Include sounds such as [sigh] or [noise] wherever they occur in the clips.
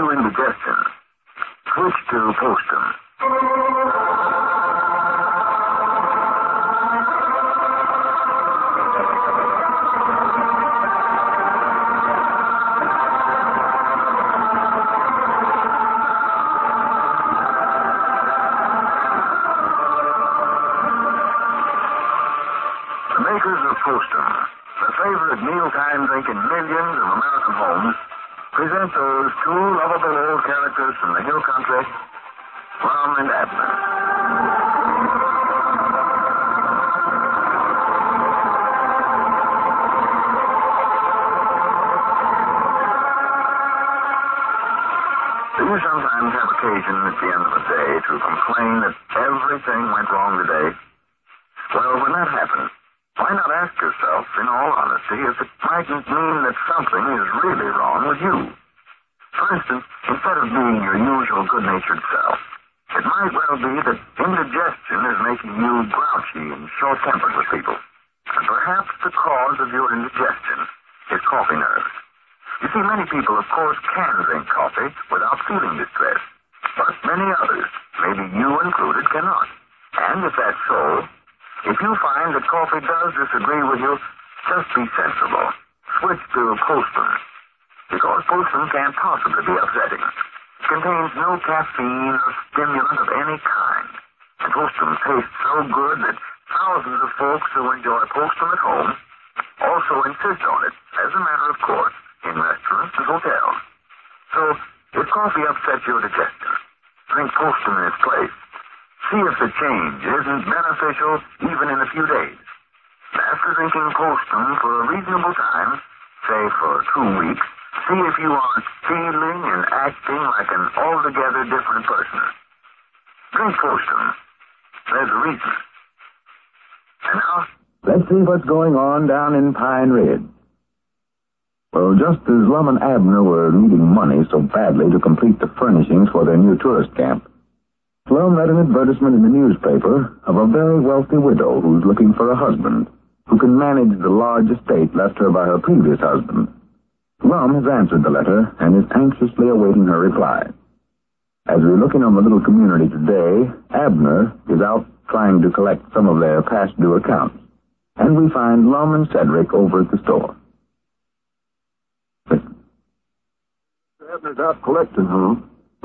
you indigestion. Switch to Postum. The makers of Postum, the favorite mealtime drink in millions of all honesty, if it mightn't mean that something is really wrong with you? For instance, instead of being your usual good-natured self, it might well be that indigestion is making you grouchy and short-tempered with people. And perhaps the cause of your indigestion is coffee nerves. You see, many people, of course, can drink coffee without feeling distress. But many others, maybe you included, cannot. And if that's so, if you find that coffee does disagree with you, just be sensible. Switch to Postum. Because Postum can't possibly be upsetting. It contains no caffeine or stimulant of any kind. And Postum tastes so good that thousands of folks who enjoy Postum at home also insist on it, as a matter of course, in restaurants and hotels. So, if coffee upsets your digestion, drink Postum in its place. See if the change isn't beneficial even in a few days. After drinking Postum for a reasonable time, say for two weeks, see if you are feeling and acting like an altogether different person. Drink Postum. There's a reason. And now, Let's see what's going on down in Pine Ridge. Well, just as Lum and Abner were needing money so badly to complete the furnishings for their new tourist camp, Lum read an advertisement in the newspaper of a very wealthy widow who's looking for a husband who can manage the large estate left her by her previous husband. Lum has answered the letter and is anxiously awaiting her reply. As we're looking on the little community today, Abner is out trying to collect some of their past due accounts, and we find Lum and Cedric over at the store. Listen. Abner's out collecting, huh?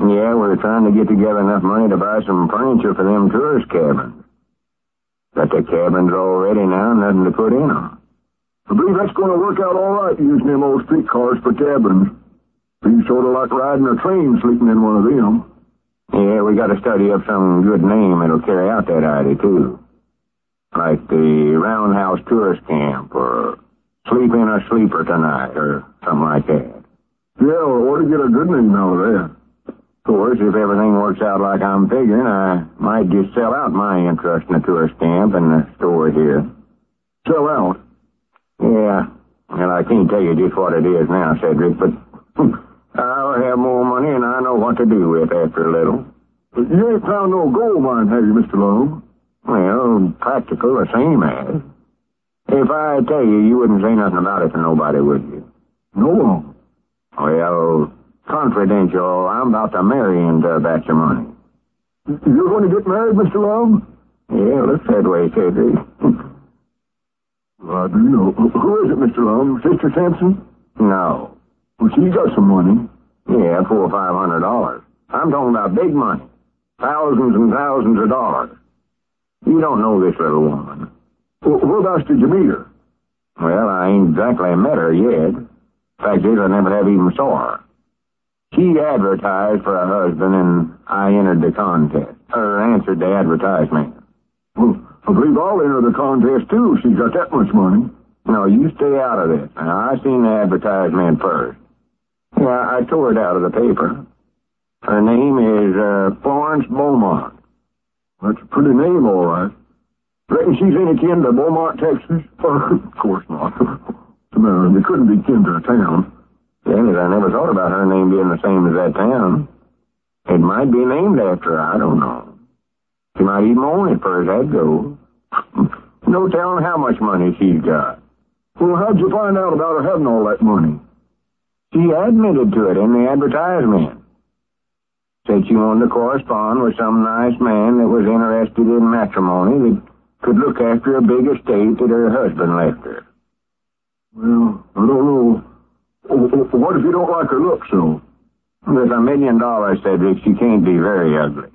Yeah, we're trying to get together enough money to buy some furniture for them tourist cabins. Got the cabins all ready now, nothing to put in them. I believe that's going to work out all right using them old streetcars for cabins. Be sort of like riding a train sleeping in one of them. Yeah, we got to study up some good name that'll carry out that idea, too. Like the Roundhouse Tourist Camp, or Sleep in a Sleeper Tonight, or something like that. Yeah, well, where to get a good name out of that? Of course, if everything works out like I'm figuring, I might just sell out my interest in the tourist camp and the store here. Sell out. Yeah. Well, I can't tell you just what it is now, Cedric, but hmm, I'll have more money and I know what to do with after a little. But you ain't found no gold mine, have you, Mr. Lum? Well, practical, the same as. If I tell you, you wouldn't say nothing about it to nobody, would you? No. Well, confidential, I'm about to marry into a batch of money. You're going to get married, Mr. Lum? Yeah, looks that way, Cedric. Well, I uh, do know. Who is it, Mr. Lum? Sister Sampson? no. Well, she's got some money. Yeah, four or five hundred dollars. I'm talking about big money. Thousands and thousands of dollars. You don't know this little woman. Well, whereabouts did you meet her? Well, I ain't exactly met her yet. Fact is, I never have even saw her. She advertised for a husband, and I entered the contest, or answered the advertisement. Well, I believe I'll enter the contest, too. She's got that much money. No, you stay out of this. I seen the advertisement first. Yeah, I tore it out of the paper. Her name is uh, Florence Beaumont. That's a pretty name, all right. Reckon she's any kin to Beaumont, Texas? [laughs] of course not. [laughs] No, they couldn't be kin to a town. Then I never thought about her name being the same as that town. It might be named after her, I don't know. She might even own it for as that goes. no telling how much money she's got. Well, how'd you find out about her having all that money? She admitted to it in the advertisement. Said she wanted to correspond with some nice man that was interested in matrimony that could look after a big estate that her husband left her. Well, I don't know. What if you don't like her looks, so? With a million dollars, Cedric, she can't be very ugly.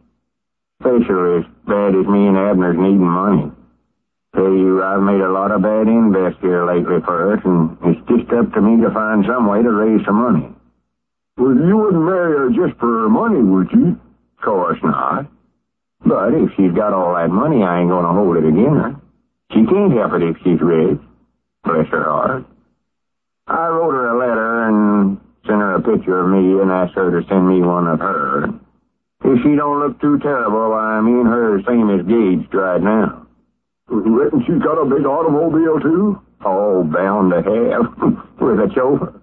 Especially as bad as me and Abner's needing money. Tell you, I've made a lot of bad invests here lately for us, and it's just up to me to find some way to raise some money. Well, you wouldn't marry her just for her money, would you? Of course not. But if she's got all that money, I ain't gonna hold it against her. She can't help it if she's rich. Bless her heart. I wrote her a letter and sent her a picture of me and asked her to send me one of her. If she don't look too terrible, I mean her same as Gage right now. Reckon she's got a big automobile, too? Oh, bound to have. [laughs] With a chauffeur.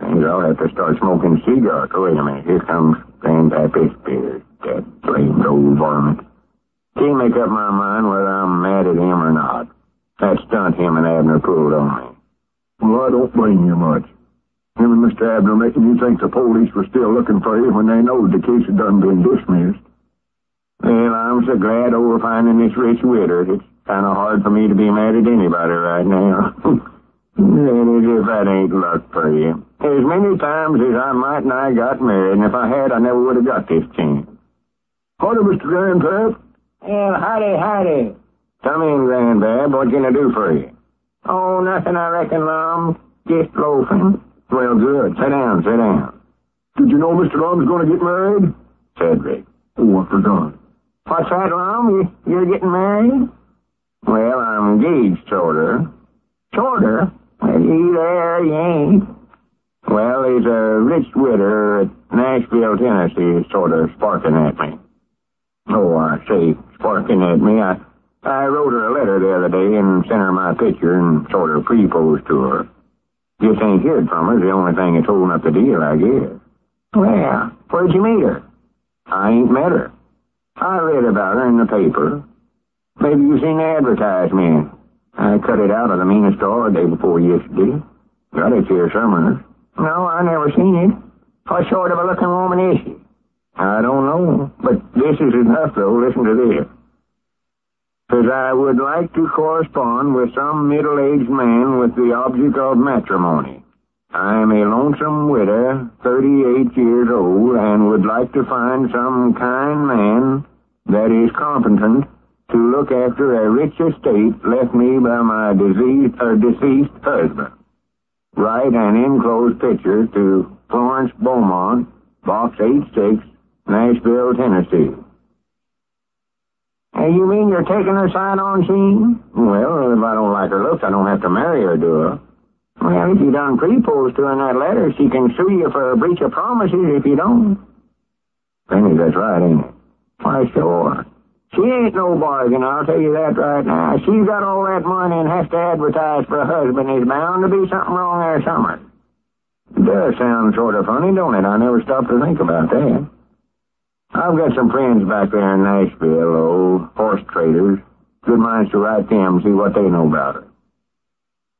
Things I'll have to start smoking cigars. Wait a minute. Here comes Grandpappy Spears. That blamed old varmint. Can't make up my mind whether I'm mad at him or not. That stunt him and Abner pulled on me. Well, I don't blame you much. Him and Mr. Abner making you think the police were still looking for you when they know the case had done been dismissed. Well, I'm so glad over finding this rich widow. It's kind of hard for me to be mad at anybody right now. [laughs] that is if that ain't luck for you. As many times as I might and I got married, and if I had, I never would have got this chance. Howdy, Mr. Grandpap. Well, howdy, howdy. Come in, Grandpap. What can I do for you? Oh, nothing, I reckon, Mom. Just loafing. Well, good. Sit down, sit down. Did you know Mr. Lum's going to get married? Cedric. Oh, I forgot. What's that, Lum? You, you're getting married? Well, I'm engaged, sorter. Sorter? Well, you there, you ain't. Well, he's a rich widow at Nashville, Tennessee, sort of sparking at me. Oh, I say, sparking at me. I I wrote her a letter the other day and sent her my picture and sort of proposed to her. Just ain't heard from her. The only thing that's holding up the deal, I guess. Well, where'd you meet her? I ain't met her. I read about her in the paper. Maybe you seen the advertisement. I cut it out of the Mena Star the day before yesterday. Got it here somewhere. No, I never seen it. What sort of a looking woman is she? I don't know, but this is enough, though. Listen to this. Says I would like to correspond with some middle-aged man with the object of matrimony. I am a lonesome widow, 38 years old, and would like to find some kind man that is competent to look after a rich estate left me by my diseased, or deceased husband. Write an enclosed picture to Florence Beaumont, Box 86, Nashville, Tennessee. Hey, you mean you're taking her side on scene? Well, if I don't like her looks, I don't have to marry her, do I? Well, if you done proposed to her in that letter, she can sue you for a breach of promises if you don't. Penny, that's right, ain't it? Why, sure. She ain't no bargain, I'll tell you that right now. She's got all that money and has to advertise for a husband. There's bound to be something wrong there somewhere. It does sound sort of funny, don't it? I never stopped to think about that. I've got some friends back there in Nashville, old horse traders. Good minds to write them, and see what they know about her.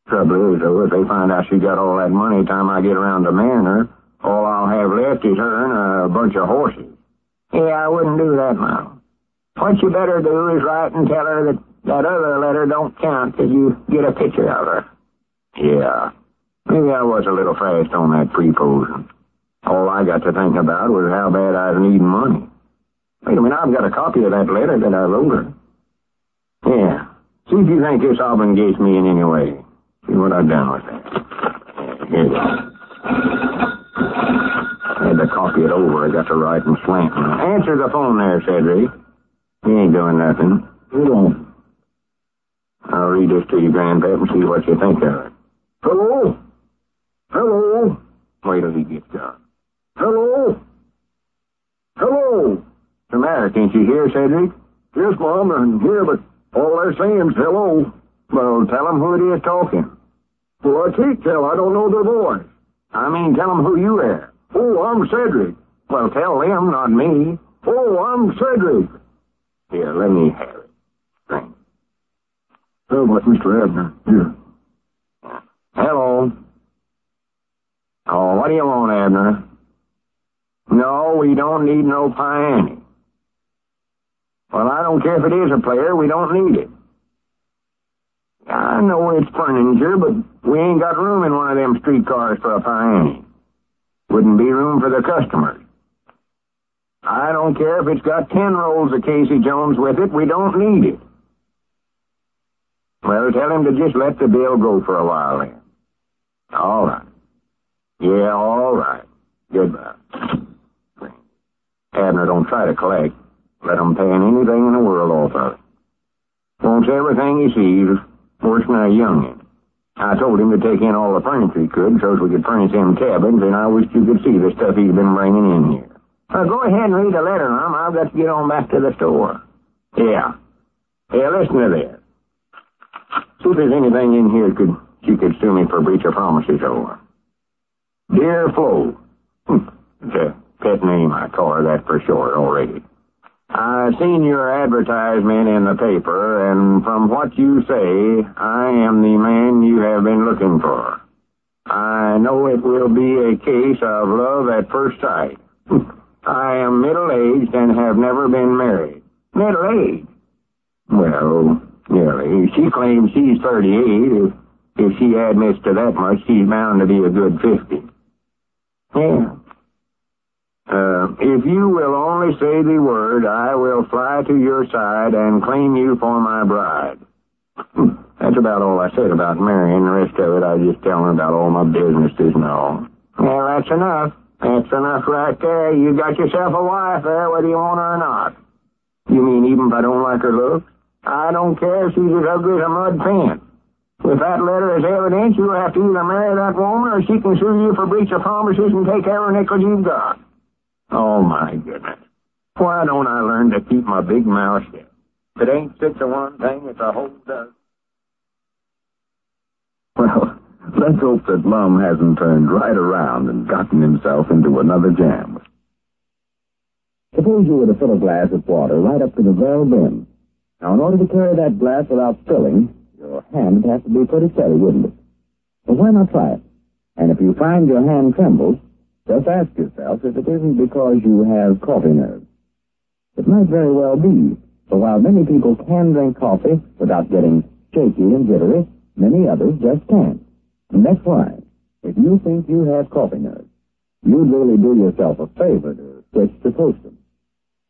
Trouble is, though, if they find out she got all that money time I get around to marrying her, all I'll have left is her and a bunch of horses. Yeah, I wouldn't do that, Mom. What you better do is write and tell her that that other letter don't count till you get a picture of her. Yeah. Maybe I was a little fast on that proposing. All I got to think about was how bad I was needing money. Wait a minute, I've got a copy of that letter that I wrote her. Yeah. See if you think this obligates me in any way. See what I've done with that. Here you go. I had to copy it over. I got to write and slant. Answer the phone there, Cedric. He ain't doing nothing. You don't. I'll read this to you, Grandpap, and see what you think of it. Hello? Hello? Wait till he gets done. Hello? Hello? The matter? Can't you hear, Cedric? Yes, Mom, I'm here, but all they're saying's hello. Well, tell him who it is talking. Well, I can't tell. I don't know their voice. I mean, tell him who you are. Oh, I'm Cedric. Well, tell them, not me. Oh, I'm Cedric. Here, let me have it. Thanks. How oh, about Mr. Abner? Here. Hello. Oh, what do you want, Abner? No, we don't need no Pie Well, I don't care if it is a player. We don't need it. I know it's furniture, but we ain't got room in one of them streetcars for a Pie Wouldn't be room for the customers. I don't care if it's got ten rolls of Casey Jones with it. We don't need it. Well, tell him to just let the bill go for a while then. All right. Yeah, all right. Goodbye. Abner, don't try to collect. Let him pay anything in the world off of it. Wants everything he sees, than a youngin'. I told him to take in all the furniture he could so we could furnish him cabins, and I wish you could see the stuff he's been bringing in here. Well, go ahead and read the letter, Mom. I've got to get on back to the store. Yeah. Yeah, listen to this. See if there's anything in here could she could sue me for breach of promises over. Dear Flo. Hmm, it's a pet name I call her that for sure already. I seen your advertisement in the paper, and from what you say, I am the man you have been looking for. I know it will be a case of love at first sight. [laughs] I am middle-aged and have never been married. Middle-aged? Well, nearly. She claims she's 38. If, if she admits to that much, she's bound to be a good 50. Yeah. Uh, if you will only say the word, I will fly to your side and claim you for my bride. [clears throat] That's about all I said about marrying. The rest of it, I was just tell her about all my businesses and all. Well, that's enough. That's enough right there. You got yourself a wife there, whether you want her or not. You mean even if I don't like her looks? I don't care if she's as ugly as a mud pan. If that letter is evidence, you'll have to either marry that woman or she can sue you for breach of promises and take every nickel you've got. Oh, my goodness. Why don't I learn to keep my big mouth shut? It ain't six of one thing, it's a whole dozen. Well, [laughs] Let's hope that Lum hasn't turned right around and gotten himself into another jam. Suppose you were to fill a glass with water right up to the very brim. Now, in order to carry that glass without spilling, your hand would have to be pretty steady, wouldn't it? Well, why not try it? And if you find your hand trembles, just ask yourself if it isn't because you have coffee nerves. It might very well be. For while many people can drink coffee without getting shaky and jittery, many others just can't. And that's why, if you think you have coffee nerves, you'd really do yourself a favor to switch to Postum.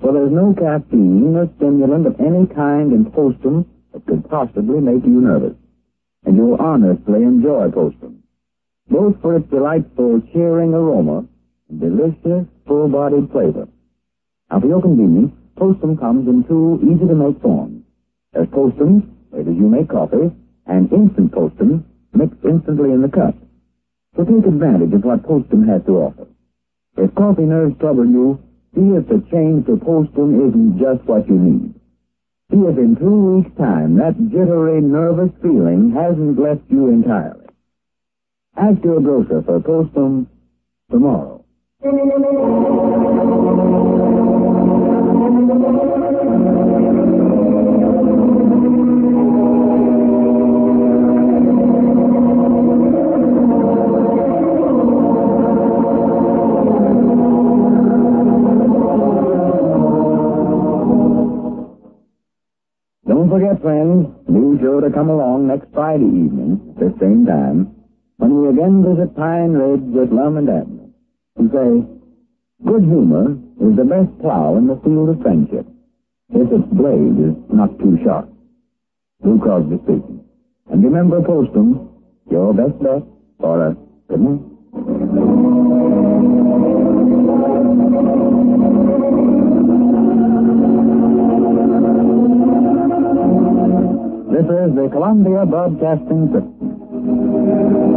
For there's no caffeine or stimulant of any kind in Postum that could possibly make you nervous. And you'll honestly enjoy Postum, both for its delightful, cheering aroma and delicious, full-bodied flavor. Now, for your convenience, Postum comes in two easy-to-make forms. There's Postum, made as you make coffee, and Instant Postum, mixed instantly in the cup. So take advantage of what Postum has to offer. If coffee nerves trouble you, see if the change to Postum isn't just what you need. See if in two weeks' time that jittery, nervous feeling hasn't left you entirely. Ask your grocer for Postum tomorrow. Don't forget, friends, be sure to come along next Friday evening the same time when we again visit Pine Ridge with Lum and Abner and say, good humor is the best plow in the field of friendship if its blade is not too sharp. Lou Crosby speaking. And remember Postum, your best bet for a good night. This is the Columbia Broadcasting System.